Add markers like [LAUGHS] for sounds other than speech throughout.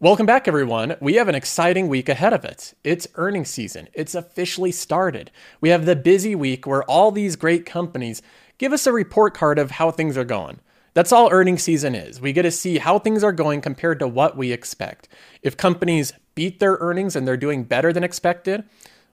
Welcome back, everyone. We have an exciting week ahead of it. It's earnings season. It's officially started. We have the busy week where all these great companies give us a report card of how things are going. That's all earnings season is. We get to see how things are going compared to what we expect. If companies beat their earnings and they're doing better than expected,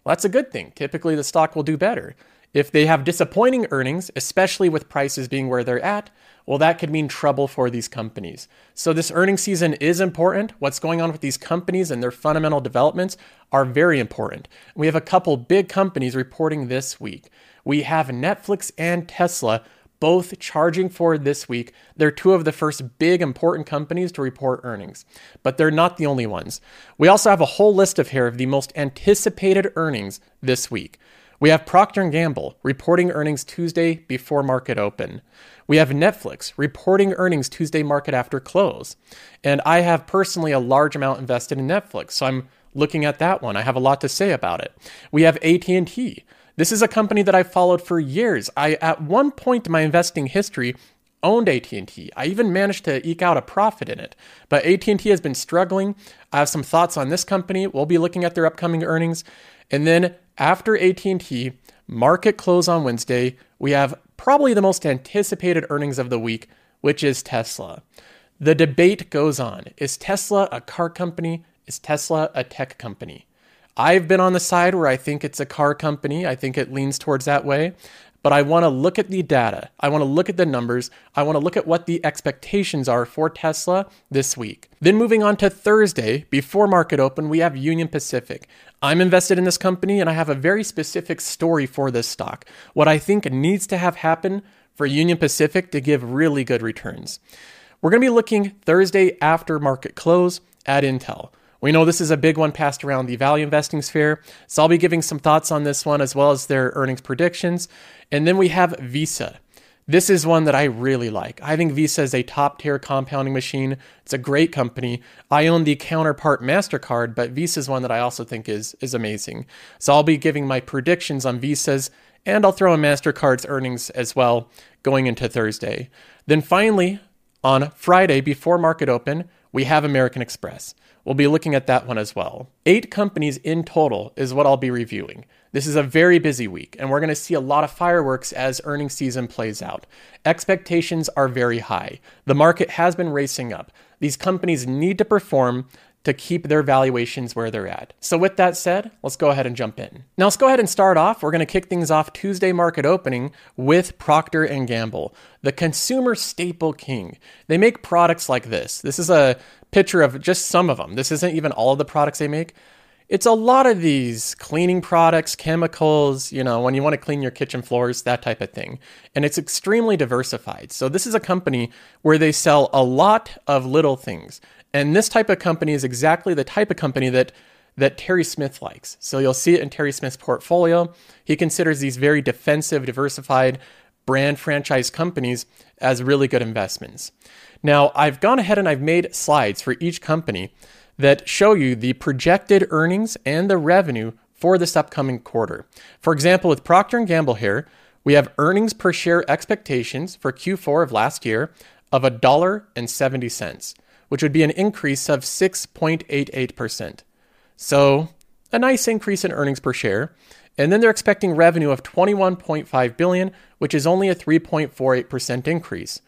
well, that's a good thing. Typically, the stock will do better. If they have disappointing earnings, especially with prices being where they're at, well, that could mean trouble for these companies. So, this earnings season is important. What's going on with these companies and their fundamental developments are very important. We have a couple big companies reporting this week. We have Netflix and Tesla both charging forward this week. They're two of the first big important companies to report earnings, but they're not the only ones. We also have a whole list of here of the most anticipated earnings this week. We have Procter & Gamble reporting earnings Tuesday before market open. We have Netflix reporting earnings Tuesday market after close. And I have personally a large amount invested in Netflix, so I'm looking at that one. I have a lot to say about it. We have AT&T. This is a company that I've followed for years. I at one point in my investing history owned AT&T. I even managed to eke out a profit in it. But AT&T has been struggling. I have some thoughts on this company. We'll be looking at their upcoming earnings. And then after AT&T, market close on Wednesday, we have probably the most anticipated earnings of the week, which is Tesla. The debate goes on. Is Tesla a car company? Is Tesla a tech company? I've been on the side where I think it's a car company. I think it leans towards that way. But I want to look at the data. I want to look at the numbers. I want to look at what the expectations are for Tesla this week. Then moving on to Thursday, before market open, we have Union Pacific. I'm invested in this company and I have a very specific story for this stock. What I think needs to have happen for Union Pacific to give really good returns. We're going to be looking Thursday after market close at Intel. We know this is a big one passed around the value investing sphere, so I'll be giving some thoughts on this one as well as their earnings predictions. And then we have Visa. This is one that I really like. I think Visa is a top tier compounding machine. It's a great company. I own the counterpart MasterCard, but Visa is one that I also think is, is amazing. So I'll be giving my predictions on Visa's and I'll throw in MasterCard's earnings as well going into Thursday. Then finally, on Friday before market open, we have American Express. We'll be looking at that one as well. Eight companies in total is what I'll be reviewing. This is a very busy week, and we're going to see a lot of fireworks as earnings season plays out. Expectations are very high. The market has been racing up. These companies need to perform to keep their valuations where they're at. So with that said, let's go ahead and jump in. Now let's go ahead and start off. We're going to kick things off Tuesday market opening with Procter and Gamble, the consumer staple king. They make products like this. This is a picture of just some of them. This isn't even all of the products they make. It's a lot of these cleaning products, chemicals, you know, when you want to clean your kitchen floors, that type of thing. And it's extremely diversified. So, this is a company where they sell a lot of little things. And this type of company is exactly the type of company that that Terry Smith likes. So you'll see it in Terry Smith's portfolio. He considers these very defensive, diversified brand franchise companies as really good investments. Now, I've gone ahead and I've made slides for each company that show you the projected earnings and the revenue for this upcoming quarter. For example, with Procter & Gamble here, we have earnings per share expectations for Q4 of last year of $1.70, which would be an increase of 6.88%. So, a nice increase in earnings per share. And then they're expecting revenue of 21.5 billion, which is only a 3.48% increase.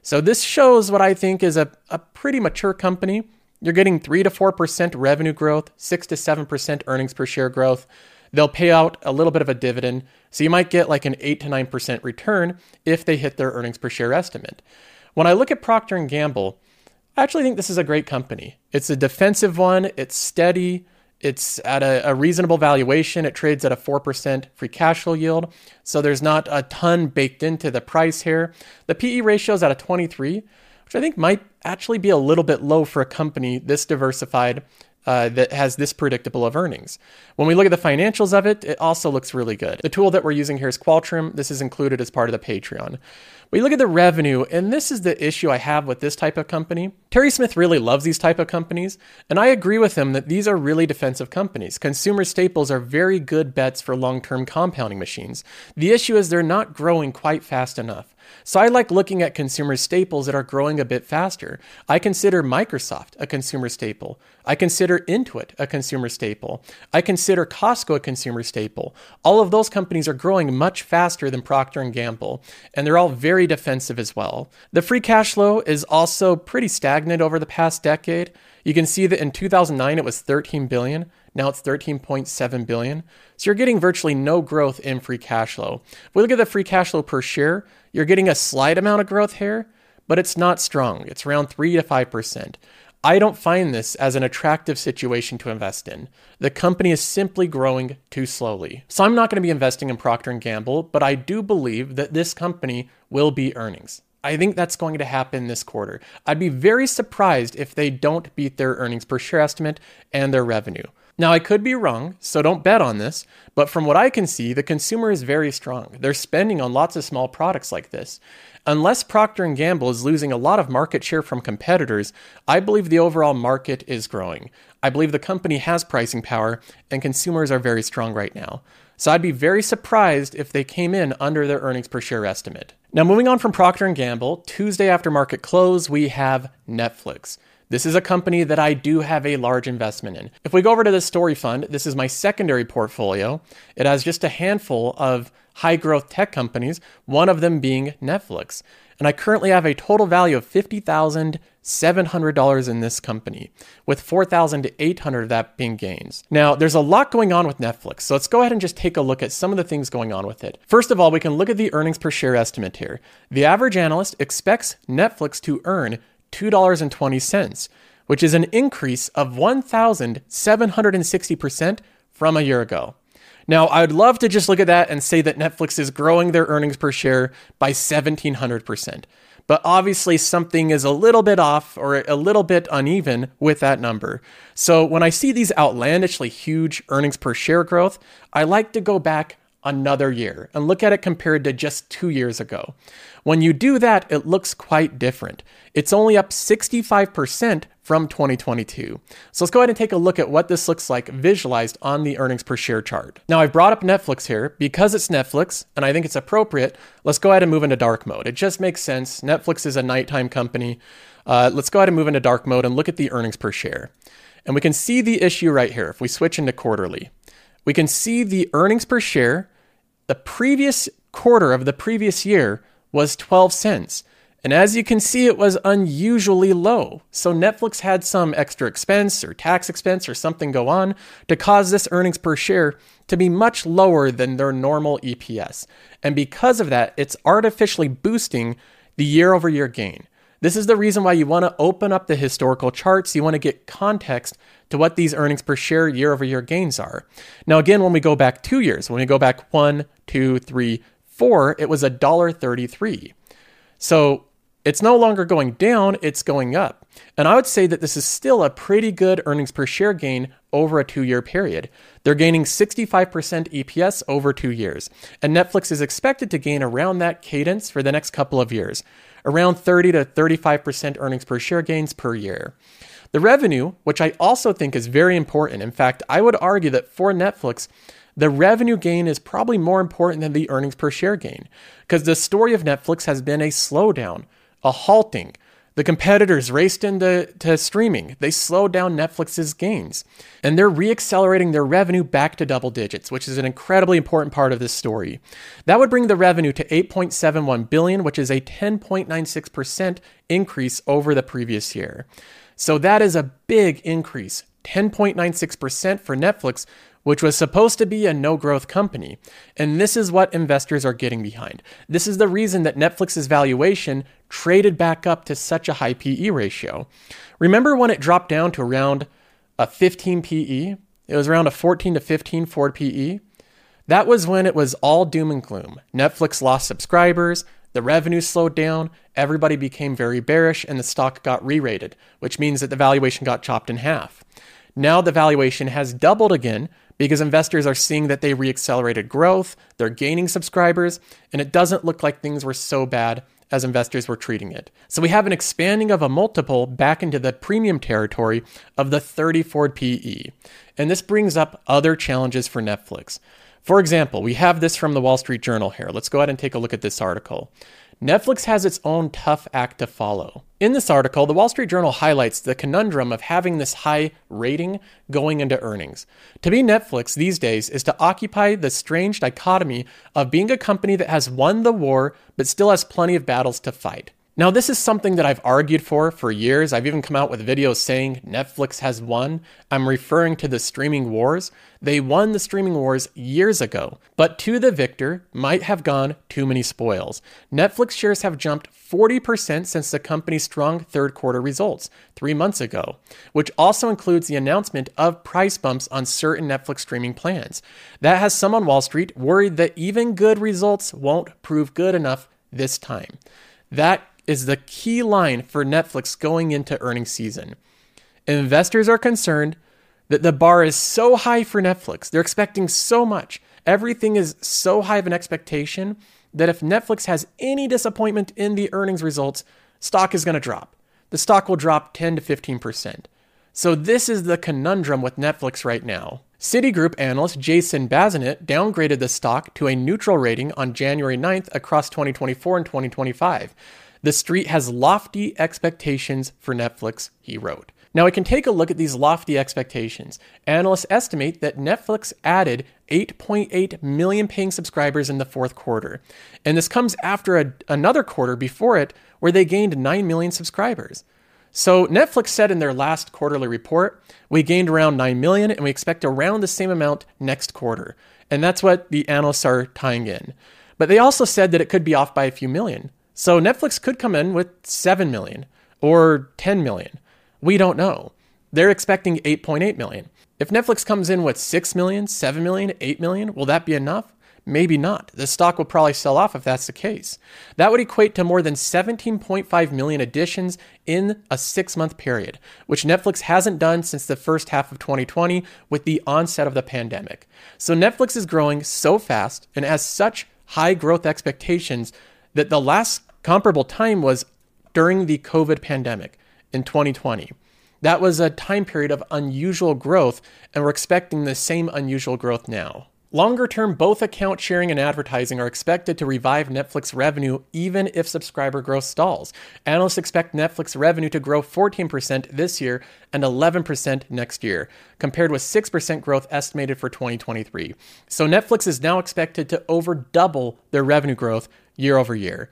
So this shows what I think is a, a pretty mature company. You're getting 3 to 4% revenue growth, 6 to 7% earnings per share growth. They'll pay out a little bit of a dividend. So you might get like an 8 to 9% return if they hit their earnings per share estimate. When I look at Procter and Gamble, I actually think this is a great company. It's a defensive one, it's steady, it's at a, a, reasonable valuation. It trades at a 4% free cash flow yield. So there's not a ton baked into the price here. The PE ratio is at a 23, which which I think might actually be a little bit low for a company this diversified uh, that has this predictable of earnings. When we look at the financials of it, it also looks really good. The tool that we're using here is Qualtrim. This is included as part of the Patreon. We look at the revenue, and this is the issue I have with this type of company. Terry Smith really loves these type of companies, and I agree with him that these are really defensive companies. Consumer staples are very good bets for long-term compounding machines. The issue is they're not growing quite fast enough. So I like looking at consumer staples that are growing a bit faster. I consider Microsoft a consumer staple. I consider Intuit a consumer staple. I consider Costco a consumer staple. All of those companies are growing much faster than Procter & Gamble, and they're all very defensive as well. The free cash flow is also pretty stagnant over the past decade. You can see that in 2009 it was 13 billion. Now it's 13.7 billion. So you're getting virtually no growth in free cash flow. If we look at the free cash flow per share, you're getting a slight amount of growth here, but it's not strong. It's around 3 to 5%. I don't find this as an attractive situation to invest in. The company is simply growing too slowly. So I'm not going to be investing in Procter & Gamble, but I do believe that this company will be earnings. I think that's going to happen this quarter. I'd be very surprised if they don't beat their earnings per share estimate and their revenue. Now, I could be wrong, so don't bet on this, but from what I can see, the consumer is very strong. They're spending on lots of small products like this. Unless Procter & Gamble is losing a lot of market share from competitors, I believe the overall market is growing. I believe the company has pricing power and consumers are very strong right now. So I'd be very surprised if they came in under their earnings per share estimate. Now moving on from Procter & Gamble, Tuesday after market close, we have Netflix. This is a company that I do have a large investment in. If we go over to the story fund, this is my secondary portfolio. It has just a handful of high growth tech companies, one of them being Netflix. And I currently have a total value of $50,700 in this company, with 4,800 of that being gains. Now, there's a lot going on with Netflix, so let's go ahead and just take a look at some of the things going on with it. First of all, we can look at the earnings per share estimate here. The average analyst expects Netflix to earn $2.20, which is an increase of 1,760% from a year ago. Now, I would love to just look at that and say that Netflix is growing their earnings per share by 1700%. But obviously, something is a little bit off or a little bit uneven with that number. So, when I see these outlandishly huge earnings per share growth, I like to go back another year and look at it compared to just two years ago. When you do that, it looks quite different. It's only up 65% from 2022. So let's go ahead and take a look at what this looks like visualized on the earnings per share chart. Now I've brought up Netflix here because it's Netflix and I think it's appropriate. Let's go ahead and move into dark mode. It just makes sense. Netflix is a nighttime company. Uh, let's go ahead and move into dark mode and look at the earnings per share. And we can see the issue right here if we switch into quarterly. We can see the earnings per share. The previous quarter of the previous year was 12 cents. And as you can see, it was unusually low. So Netflix had some extra expense or tax expense or something go on to cause this earnings per share to be much lower than their normal EPS. And because of that, it's artificially boosting the year over year gain. This is the reason why you want to open up the historical charts. You want to get context to what these earnings per share year over year gains are. Now, again, when we go back two years, when we go back one, two, three, four, it was $1.33. So it's no longer going down, it's going up. And I would say that this is still a pretty good earnings per share gain over a two year period. They're gaining 65% EPS over two years. And Netflix is expected to gain around that cadence for the next couple of years, around 30 to 35% earnings per share gains per year. The revenue, which I also think is very important. In fact, I would argue that for Netflix, the revenue gain is probably more important than the earnings per share gain because the story of Netflix has been a slowdown, a halting. The competitors raced into to streaming. They slowed down Netflix's gains. And they're reaccelerating their revenue back to double digits, which is an incredibly important part of this story. That would bring the revenue to 8.71 billion, which is a 10.96% increase over the previous year. So that is a big increase. 10.96% for Netflix, which was supposed to be a no growth company. And this is what investors are getting behind. This is the reason that Netflix's valuation traded back up to such a high PE ratio. Remember when it dropped down to around a 15 PE? It was around a 14 to 15 Ford PE. That was when it was all doom and gloom. Netflix lost subscribers, the revenue slowed down, everybody became very bearish, and the stock got re rated, which means that the valuation got chopped in half. Now the valuation has doubled again because investors are seeing that they reaccelerated growth, they're gaining subscribers, and it doesn't look like things were so bad as investors were treating it. So we have an expanding of a multiple back into the premium territory of the 34 PE. And this brings up other challenges for Netflix. For example, we have this from the Wall Street Journal here. Let's go ahead and take a look at this article. Netflix has its own tough act to follow. In this article, the Wall Street Journal highlights the conundrum of having this high rating going into earnings. To be Netflix these days is to occupy the strange dichotomy of being a company that has won the war but still has plenty of battles to fight. Now, this is something that I've argued for for years. I've even come out with videos saying Netflix has won. I'm referring to the streaming wars. They won the streaming wars years ago, but to the victor might have gone too many spoils. Netflix shares have jumped 40% since the company's strong third quarter results three months ago, which also includes the announcement of price bumps on certain Netflix streaming plans. That has some on Wall Street worried that even good results won't prove good enough this time. That is the key line for Netflix going into earnings season. Investors are concerned that the bar is so high for Netflix. They're expecting so much. Everything is so high of an expectation that if Netflix has any disappointment in the earnings results, stock is going to drop. The stock will drop 10 to 15%. So this is the conundrum with Netflix right now. Citigroup analyst Jason Bazinet downgraded the stock to a neutral rating on January 9th across 2024 and 2025. The street has lofty expectations for Netflix, he wrote. Now, we can take a look at these lofty expectations. Analysts estimate that Netflix added 8.8 million paying subscribers in the fourth quarter. And this comes after a, another quarter before it where they gained 9 million subscribers. So, Netflix said in their last quarterly report, we gained around 9 million and we expect around the same amount next quarter. And that's what the analysts are tying in. But they also said that it could be off by a few million. So Netflix could come in with 7 million or 10 million. We don't know. They're expecting 8.8 million. If Netflix comes in with 6 million, 7 million, 8 million, will that be enough? Maybe not. The stock will probably sell off if that's the case. That would equate to more than 17.5 million additions in a six month period, which Netflix hasn't done since the first half of 2020 with the onset of the pandemic. So Netflix is growing so fast and has such high growth expectations that the last Comparable time was during the COVID pandemic in 2020. That was a time period of unusual growth, and we're expecting the same unusual growth now. Longer term, both account sharing and advertising are expected to revive Netflix revenue even if subscriber growth stalls. Analysts expect Netflix revenue to grow 14% this year and 11% next year, compared with 6% growth estimated for 2023. So Netflix is now expected to over double their revenue growth year over year.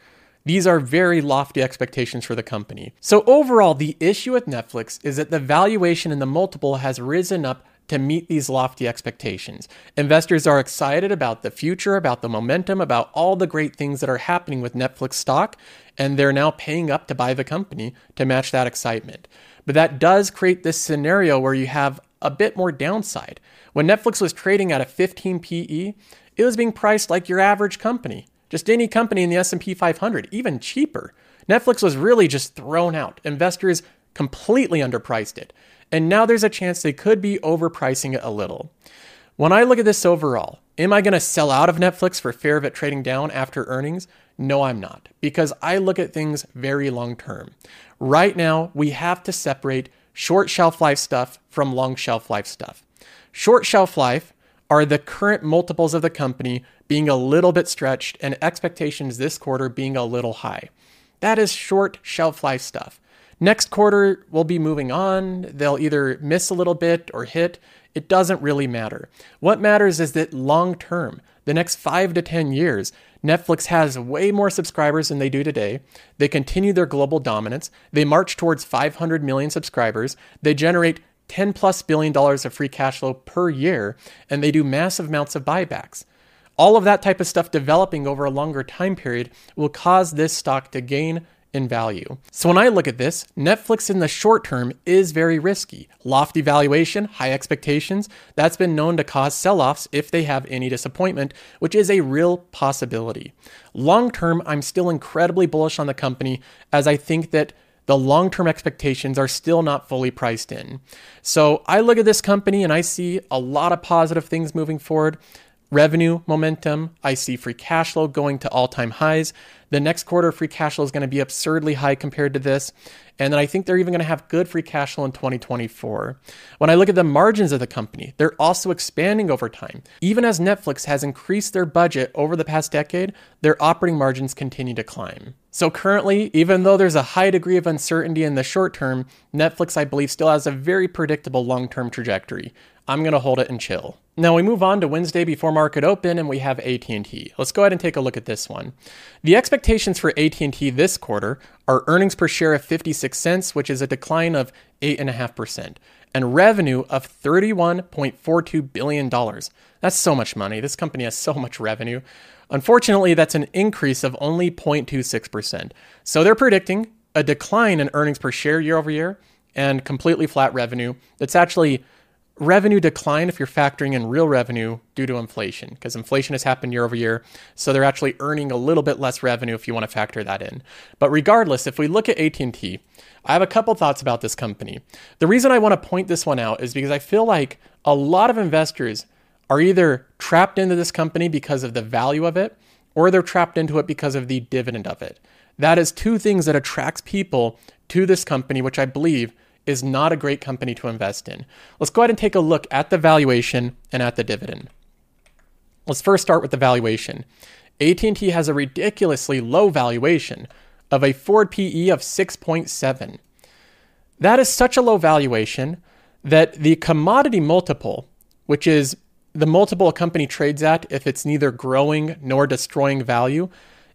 These are very lofty expectations for the company. So, overall, the issue with Netflix is that the valuation and the multiple has risen up to meet these lofty expectations. Investors are excited about the future, about the momentum, about all the great things that are happening with Netflix stock, and they're now paying up to buy the company to match that excitement. But that does create this scenario where you have a bit more downside. When Netflix was trading at a 15 PE, it was being priced like your average company. Just any company in the S&P 500, even cheaper. Netflix was really just thrown out. Investors completely underpriced it. And now there's a chance they could be overpricing it a little. When I look at this overall, am I going to sell out of Netflix for fear of it trading down after earnings? No, I'm not, because I look at things very long term. Right now, we have to separate short shelf life stuff from long shelf life stuff. Short shelf life are the current multiples of the company being a little bit stretched and expectations this quarter being a little high. That is short shelf life stuff. Next quarter, we'll be moving on. They'll either miss a little bit or hit. It doesn't really matter. What matters is that long term, the next five to 10 years, Netflix has way more subscribers than they do today. They continue their global dominance. They march towards 500 million subscribers. They generate 10 plus billion dollars of free cash flow per year, and they do massive amounts of buybacks. All of that type of stuff developing over a longer time period will cause this stock to gain in value. So when I look at this, Netflix in the short term is very risky. Lofty valuation, high expectations, that's been known to cause sell offs if they have any disappointment, which is a real possibility. Long term, I'm still incredibly bullish on the company as I think that the long term expectations are still not fully priced in. So I look at this company and I see a lot of positive things moving forward revenue momentum. I see free cash flow going to all time highs. The next quarter, free cash flow is going to be absurdly high compared to this. And then I think they're even going to have good free cash flow in 2024. When I look at the margins of the company, they're also expanding over time. Even as Netflix has increased their budget over the past decade, their operating margins continue to climb. So currently, even though there's a high degree of uncertainty in the short term, Netflix, I believe, still has a very predictable long term trajectory. I'm going to hold it and chill. Now we move on to Wednesday before market open and we have AT&T. Let's go ahead and take a look at this one. The expectations for AT&T this quarter are earnings per share of 56 cents, which is a decline of 8.5%, and revenue of $31.42 billion. That's so much money. This company has so much revenue. Unfortunately, that's an increase of only 0.26%. So they're predicting a decline in earnings per share year over year and completely flat revenue. That's actually revenue decline if you're factoring in real revenue due to inflation because inflation has happened year over year so they're actually earning a little bit less revenue if you want to factor that in but regardless if we look at AT&T I have a couple thoughts about this company the reason I want to point this one out is because I feel like a lot of investors are either trapped into this company because of the value of it or they're trapped into it because of the dividend of it that is two things that attracts people to this company which I believe is not a great company to invest in. Let's go ahead and take a look at the valuation and at the dividend. Let's first start with the valuation. AT&T has a ridiculously low valuation of a forward PE of 6.7. That is such a low valuation that the commodity multiple, which is the multiple a company trades at if it's neither growing nor destroying value,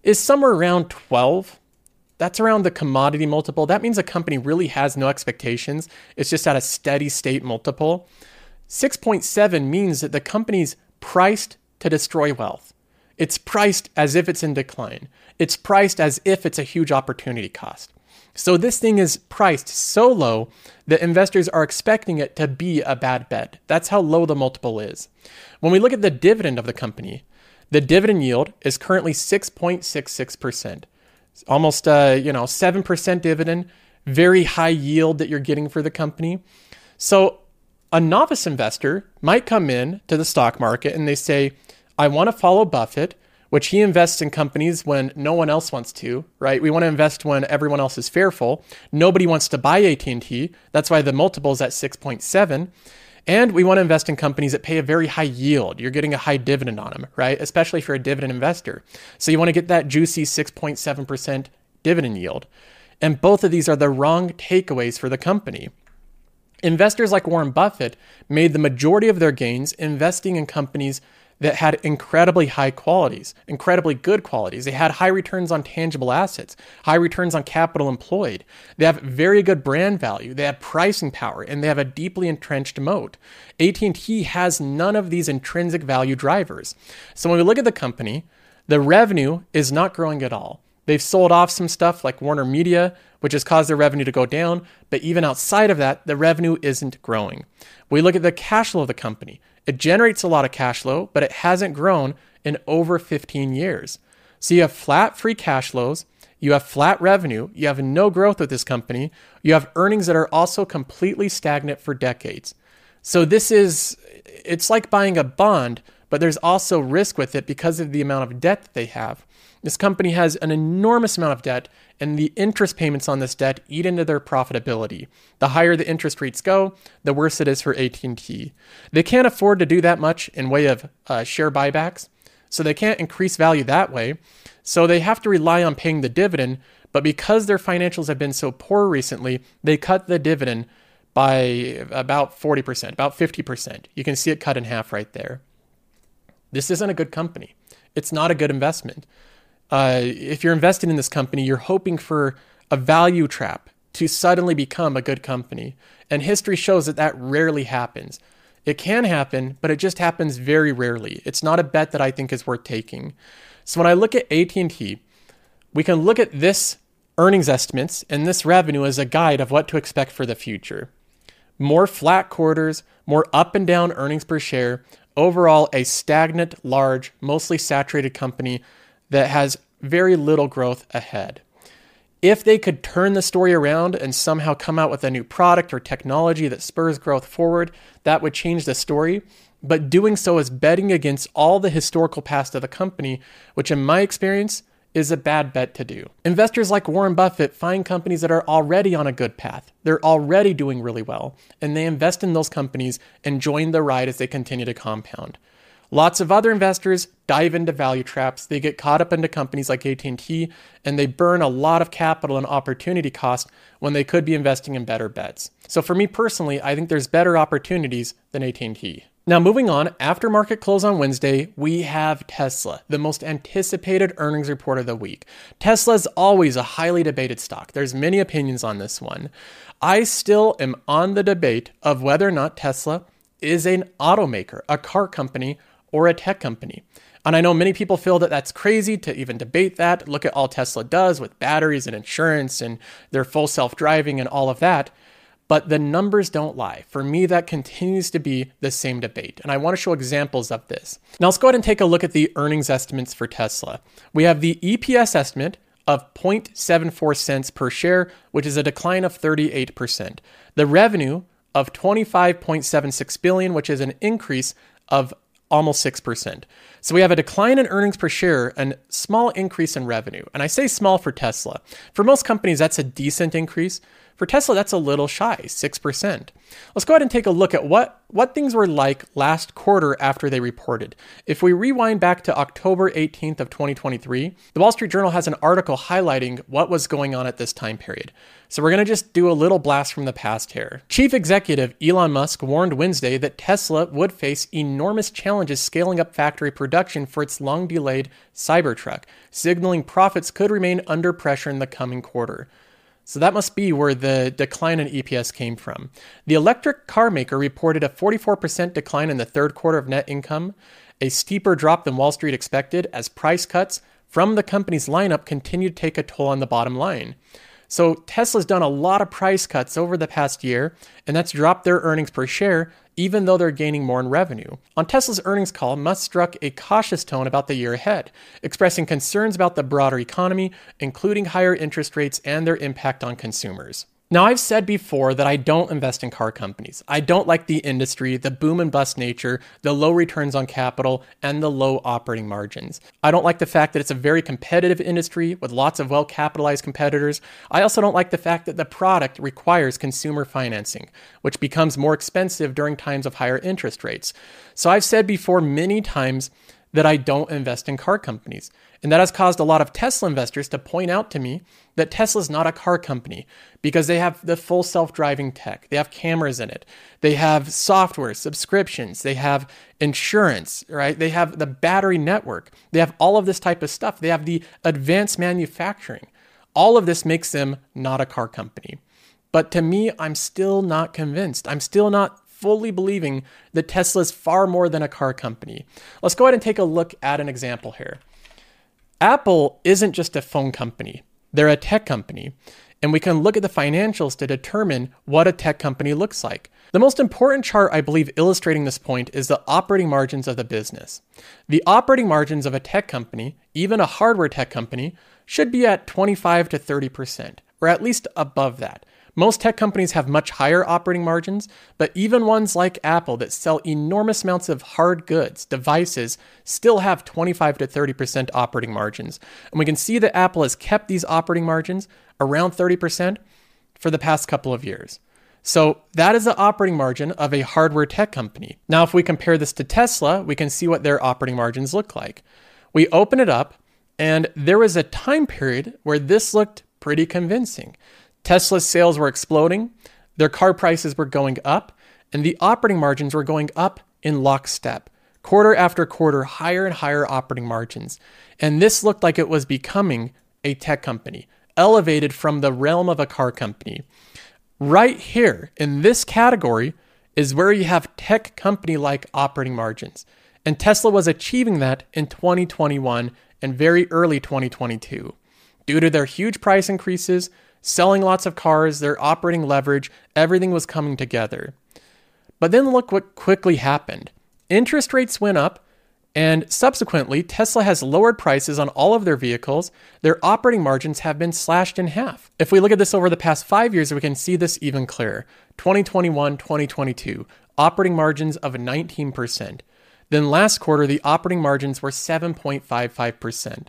is somewhere around 12 that's around the commodity multiple. That means a company really has no expectations. It's just at a steady state multiple. 6.7 means that the company's priced to destroy wealth. It's priced as if it's in decline. It's priced as if it's a huge opportunity cost. So this thing is priced so low that investors are expecting it to be a bad bet. That's how low the multiple is. When we look at the dividend of the company, the dividend yield is currently 6.66% almost a you know 7% dividend, very high yield that you're getting for the company. So a novice investor might come in to the stock market and they say, I want to follow Buffett, which he invests in companies when no one else wants to, right? We want to invest when everyone else is fearful. Nobody wants to buy AT&T. That's why the multiple is at 6.7. And we want to invest in companies that pay a very high yield. You're getting a high dividend on them, right? Especially if you're a dividend investor. So you want to get that juicy 6.7% dividend yield. And both of these are the wrong takeaways for the company. Investors like Warren Buffett made the majority of their gains investing in companies that had incredibly high qualities, incredibly good qualities. They had high returns on tangible assets, high returns on capital employed. They have very good brand value. They have pricing power, and they have a deeply entrenched moat. AT&T has none of these intrinsic value drivers. So when we look at the company, the revenue is not growing at all. They've sold off some stuff like Warner Media, which has caused their revenue to go down, but even outside of that, the revenue isn't growing. We look at the cash flow of the company. It generates a lot of cash flow, but it hasn't grown in over 15 years. So you have flat free cash flows, you have flat revenue, you have no growth with this company, you have earnings that are also completely stagnant for decades. So this is it's like buying a bond, but there's also risk with it because of the amount of debt that they have. This company has an enormous amount of debt, and the interest payments on this debt eat into their profitability. The higher the interest rates go, the worse it is for AT&T. They can't afford to do that much in way of uh, share buybacks, so they can't increase value that way. So they have to rely on paying the dividend, but because their financials have been so poor recently, they cut the dividend by about 40%, about 50%. You can see it cut in half right there. This isn't a good company. It's not a good investment uh, if you're investing in this company, you're hoping for a value trap to suddenly become a good company. And history shows that that rarely happens. It can happen, but it just happens very rarely. It's not a bet that I think is worth taking. So when I look at AT&T, we can look at this earnings estimates and this revenue as a guide of what to expect for the future. More flat quarters, more up and down earnings per share, overall, a stagnant, large, mostly saturated company that has very little growth ahead. If they could turn the story around and somehow come out with a new product or technology that spurs growth forward, that would change the story. But doing so is betting against all the historical past of the company, which, in my experience, is a bad bet to do. Investors like Warren Buffett find companies that are already on a good path. They're already doing really well, and they invest in those companies and join the ride as they continue to compound. Lots of other investors dive into value traps. They get caught up into companies like AT&T and they burn a lot of capital and opportunity cost when they could be investing in better bets. So for me personally, I think there's better opportunities than AT&T. Now, moving on, after market close on Wednesday, we have Tesla, the most anticipated earnings report of the week. Tesla is always a highly debated stock. There's many opinions on this one. I still am on the debate of whether or not Tesla is an automaker, a car company, or a tech company. And I know many people feel that that's crazy to even debate that. Look at all Tesla does with batteries and insurance and their full self driving and all of that. But the numbers don't lie. For me, that continues to be the same debate. And I want to show examples of this. Now, let's go ahead and take a look at the earnings estimates for Tesla. We have the EPS estimate of 0.74 cents per share, which is a decline of 38%. The revenue of 25.76 billion, which is an increase of almost 6%. So we have a decline in earnings per share and small increase in revenue. And I say small for Tesla. For most companies, that's a decent increase. For Tesla, that's a little shy, 6%. Let's go ahead and take a look at what, what things were like last quarter after they reported. If we rewind back to October 18th of 2023, the Wall Street Journal has an article highlighting what was going on at this time period. So we're going to just do a little blast from the past here. Chief executive Elon Musk warned Wednesday that Tesla would face enormous challenges scaling up factory production for its long-delayed Cybertruck, signaling profits could remain under pressure in the coming quarter. So that must be where the decline in EPS came from. The electric car maker reported a 44% decline in the third quarter of net income, a steeper drop than Wall Street expected as price cuts from the company's lineup continued to take a toll on the bottom line. So Tesla's done a lot of price cuts over the past year, and that's dropped their earnings per share, even though they're gaining more in revenue. On Tesla's earnings call, Musk struck a cautious tone about the year ahead, expressing concerns about the broader economy, including higher interest rates and their impact on consumers. Now, I've said before that I don't invest in car companies. I don't like the industry, the boom and bust nature, the low returns on capital, and the low operating margins. I don't like the fact that it's a very competitive industry with lots of well capitalized competitors. I also don't like the fact that the product requires consumer financing, which becomes more expensive during times of higher interest rates. So I've said before many times that I don't invest in car companies. And that has caused a lot of Tesla investors to point out to me that Tesla's not a car company because they have the full self driving tech. They have cameras in it. They have software, subscriptions. They have insurance, right? They have the battery network. They have all of this type of stuff. They have the advanced manufacturing. All of this makes them not a car company. But to me, I'm still not convinced. I'm still not fully believing that Tesla is far more than a car company. Let's go ahead and take a look at an example here. Apple isn't just a phone company, they're a tech company. And we can look at the financials to determine what a tech company looks like. The most important chart, I believe, illustrating this point is the operating margins of the business. The operating margins of a tech company, even a hardware tech company, should be at 25 to 30%, or at least above that. Most tech companies have much higher operating margins, but even ones like Apple that sell enormous amounts of hard goods, devices, still have 25 to 30% operating margins. And we can see that Apple has kept these operating margins around 30% for the past couple of years. So that is the operating margin of a hardware tech company. Now, if we compare this to Tesla, we can see what their operating margins look like. We open it up, and there was a time period where this looked pretty convincing. Tesla's sales were exploding, their car prices were going up, and the operating margins were going up in lockstep. Quarter after quarter, higher and higher operating margins. And this looked like it was becoming a tech company, elevated from the realm of a car company. Right here in this category is where you have tech company like operating margins. And Tesla was achieving that in 2021 and very early 2022. Due to their huge price increases, selling lots of cars, their operating leverage, everything was coming together. But then look what quickly happened. Interest rates went up, and subsequently, Tesla has lowered prices on all of their vehicles. Their operating margins have been slashed in half. If we look at this over the past five years, we can see this even clearer. 2021, 2022, operating margins of 19%. Then last quarter, the operating margins were 7.55%.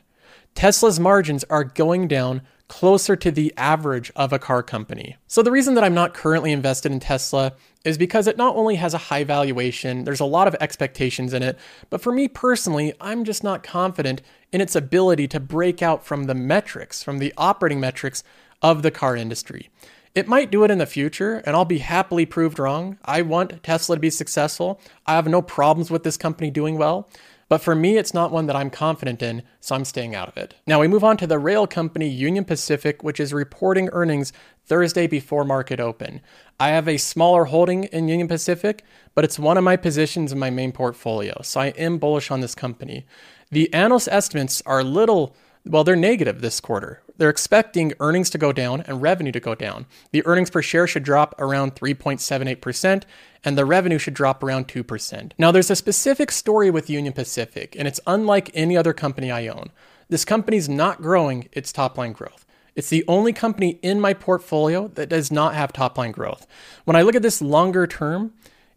Tesla's margins are going down closer to the average of a car company. So, the reason that I'm not currently invested in Tesla is because it not only has a high valuation, there's a lot of expectations in it, but for me personally, I'm just not confident in its ability to break out from the metrics, from the operating metrics of the car industry. It might do it in the future, and I'll be happily proved wrong. I want Tesla to be successful. I have no problems with this company doing well. But for me, it's not one that I'm confident in, so I'm staying out of it. Now we move on to the rail company Union Pacific, which is reporting earnings Thursday before market open. I have a smaller holding in Union Pacific, but it's one of my positions in my main portfolio, so I am bullish on this company. The analyst estimates are a little well, they're negative this quarter. They're expecting earnings to go down and revenue to go down. The earnings per share should drop around 3.78%, and the revenue should drop around 2%. Now, there's a specific story with Union Pacific, and it's unlike any other company I own. This company's not growing its top line growth. It's the only company in my portfolio that does not have top line growth. When I look at this longer term,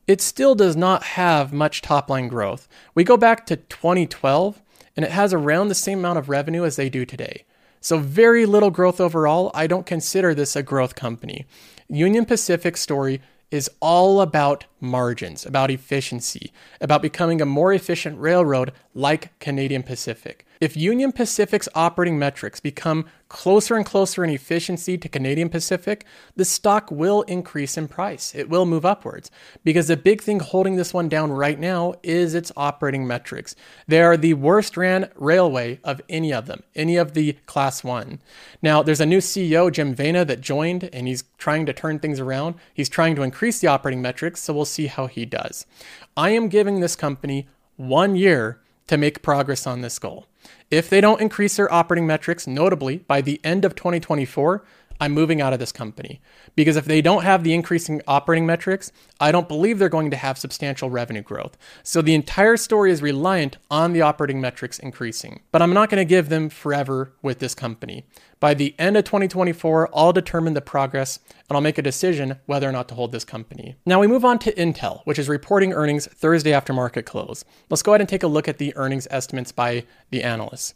it still does not have much top line growth. We go back to 2012 and it has around the same amount of revenue as they do today. So, very little growth overall. I don't consider this a growth company. Union Pacific story is all about margins, about efficiency, about becoming a more efficient railroad like Canadian Pacific. If Union Pacific's operating metrics become closer and closer in efficiency to Canadian Pacific, the stock will increase in price. It will move upwards because the big thing holding this one down right now is its operating metrics. They are the worst ran railway of any of them, any of the class one. Now, there's a new CEO, Jim Vena, that joined and he's trying to turn things around. He's trying to increase the operating metrics, so we'll see how he does. I am giving this company one year to make progress on this goal. If they don't increase their operating metrics, notably by the end of 2024, I'm moving out of this company. Because if they don't have the increasing operating metrics, I don't believe they're going to have substantial revenue growth. So the entire story is reliant on the operating metrics increasing. But I'm not going to give them forever with this company. By the end of 2024, I'll determine the progress and I'll make a decision whether or not to hold this company. Now we move on to Intel, which is reporting earnings Thursday after market close. Let's go ahead and take a look at the earnings estimates by the analysts.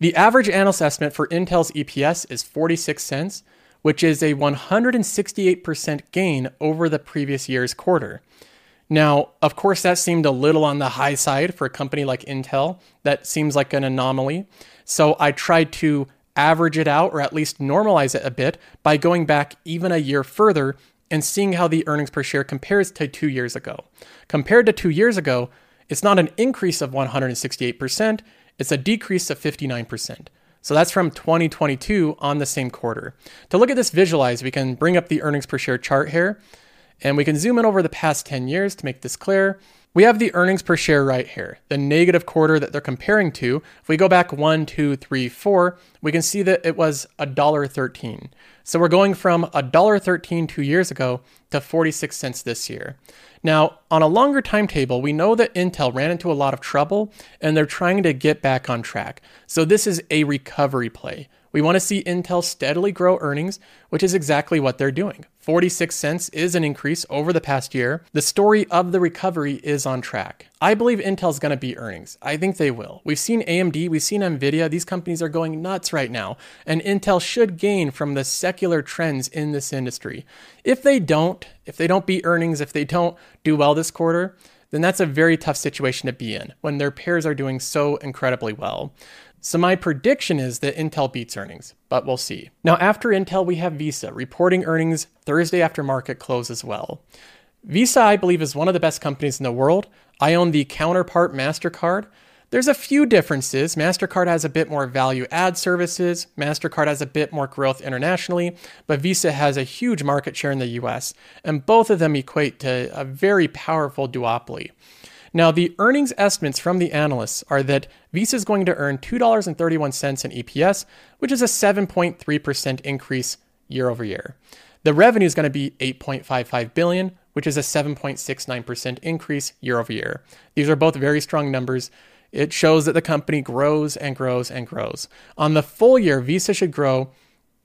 The average analyst estimate for Intel's EPS is 46 cents, which is a 168% gain over the previous year's quarter. Now, of course, that seemed a little on the high side for a company like Intel. That seems like an anomaly. So I tried to average it out or at least normalize it a bit by going back even a year further and seeing how the earnings per share compares to two years ago. Compared to two years ago, it's not an increase of 168%, it's a decrease of 59%. So that's from 2022 on the same quarter. To look at this visualized, we can bring up the earnings per share chart here, and we can zoom in over the past 10 years to make this clear. We have the earnings per share right here, the negative quarter that they're comparing to. If we go back one, two, three, four, we can see that it was $1.13. So we're going from $1.13 two years ago to 46 cents this year. Now, on a longer timetable, we know that Intel ran into a lot of trouble and they're trying to get back on track. So this is a recovery play. We want to see Intel steadily grow earnings, which is exactly what they're doing. 46 cents is an increase over the past year. The story of the recovery is on track. I believe Intel's going to beat earnings. I think they will. We've seen AMD, we've seen Nvidia. These companies are going nuts right now, and Intel should gain from the secular trends in this industry. If they don't, if they don't beat earnings, if they don't do well this quarter, then that's a very tough situation to be in when their peers are doing so incredibly well. So my prediction is that Intel beats earnings, but we'll see. Now, after Intel, we have Visa reporting earnings Thursday after market close as well. Visa, I believe, is one of the best companies in the world. I own the counterpart MasterCard. There's a few differences. MasterCard has a bit more value add services, MasterCard has a bit more growth internationally, but Visa has a huge market share in the US, and both of them equate to a very powerful duopoly. Now, the earnings estimates from the analysts are that Visa is going to earn $2.31 in EPS, which is a 7.3% increase year over year. The revenue is going to be 8.55 billion, which is a 7.69% increase year over year. These are both very strong numbers. It shows that the company grows and grows and grows. On the full year, Visa should grow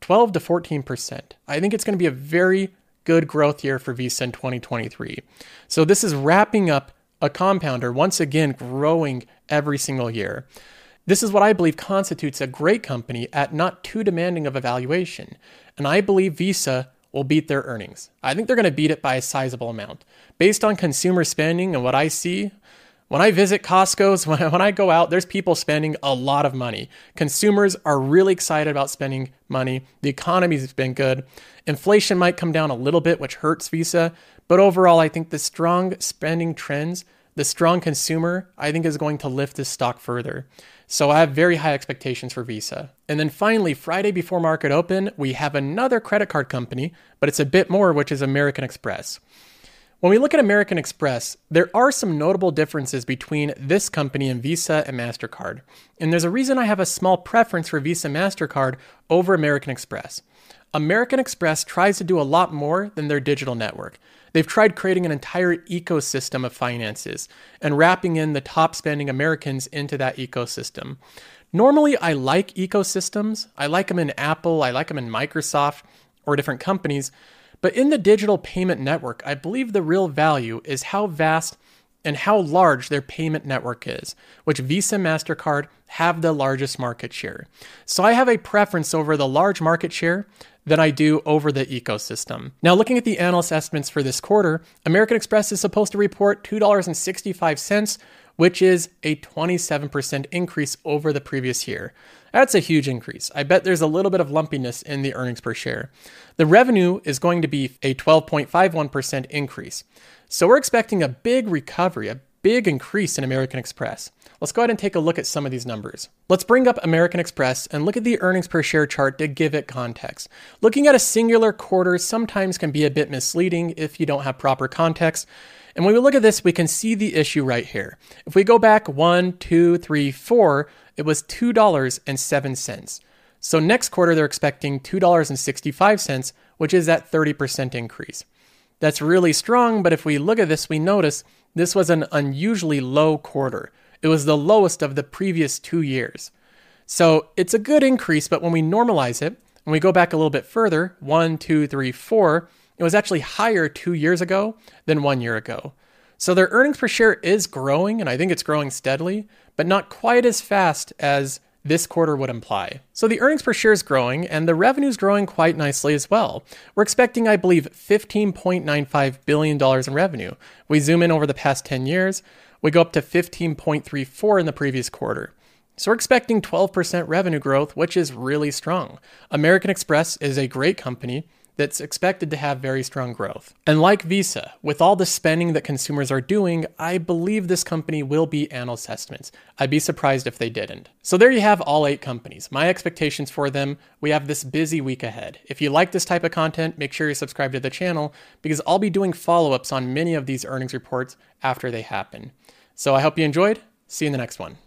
12 to 14%. I think it's going to be a very good growth year for Visa in 2023. So this is wrapping up a compounder once again growing every single year. This is what I believe constitutes a great company at not too demanding of a valuation. And I believe Visa will beat their earnings. I think they're going to beat it by a sizable amount. Based on consumer spending and what I see, when I visit Costco's, [LAUGHS] when I, when I go out, there's people spending a lot of money. Consumers are really excited about spending money. The economy's been good. Inflation might come down a little bit, which hurts Visa. But overall, I think the strong spending trends, the strong consumer, I think is going to lift this stock further. So I have very high expectations for Visa. And then finally, Friday before market open, we have another credit card company, but it's a bit more, which is American Express. When we look at American Express, there are some notable differences between this company and Visa and MasterCard. And there's a reason I have a small preference for Visa MasterCard over American Express. American Express tries to do a lot more than their digital network. They've tried creating an entire ecosystem of finances and wrapping in the top spending Americans into that ecosystem. Normally, I like ecosystems. I like them in Apple, I like them in Microsoft or different companies. But in the digital payment network, I believe the real value is how vast and how large their payment network is, which Visa and MasterCard have the largest market share. So I have a preference over the large market share than I do over the ecosystem. Now, looking at the analyst estimates for this quarter, American Express is supposed to report $2.65, which is a 27% increase over the previous year. That's a huge increase. I bet there's a little bit of lumpiness in the earnings per share. The revenue is going to be a 12.51% increase. So we're expecting a big recovery, a big increase in American Express. Let's go ahead and take a look at some of these numbers. Let's bring up American Express and look at the earnings per share chart to give it context. Looking at a singular quarter sometimes can be a bit misleading if you don't have proper context. And when we look at this, we can see the issue right here. If we go back one, two, three, four, it was $2.07. So next quarter, they're expecting $2.65, which is that 30% increase. That's really strong, but if we look at this, we notice this was an unusually low quarter. It was the lowest of the previous two years. So it's a good increase, but when we normalize it, when we go back a little bit further, one, two, three, four, it was actually higher two years ago than one year ago. So their earnings per share is growing, and I think it's growing steadily, but not quite as fast as this quarter would imply. So the earnings per share is growing and the revenue is growing quite nicely as well. We're expecting, I believe, $15.95 billion in revenue. We zoom in over the past 10 years, we go up to 15.34 in the previous quarter. So we're expecting 12% revenue growth, which is really strong. American Express is a great company that's expected to have very strong growth. And like Visa, with all the spending that consumers are doing, I believe this company will beat analyst estimates. I'd be surprised if they didn't. So there you have all eight companies. My expectations for them, we have this busy week ahead. If you like this type of content, make sure you subscribe to the channel because I'll be doing follow-ups on many of these earnings reports after they happen. So I hope you enjoyed. See you in the next one.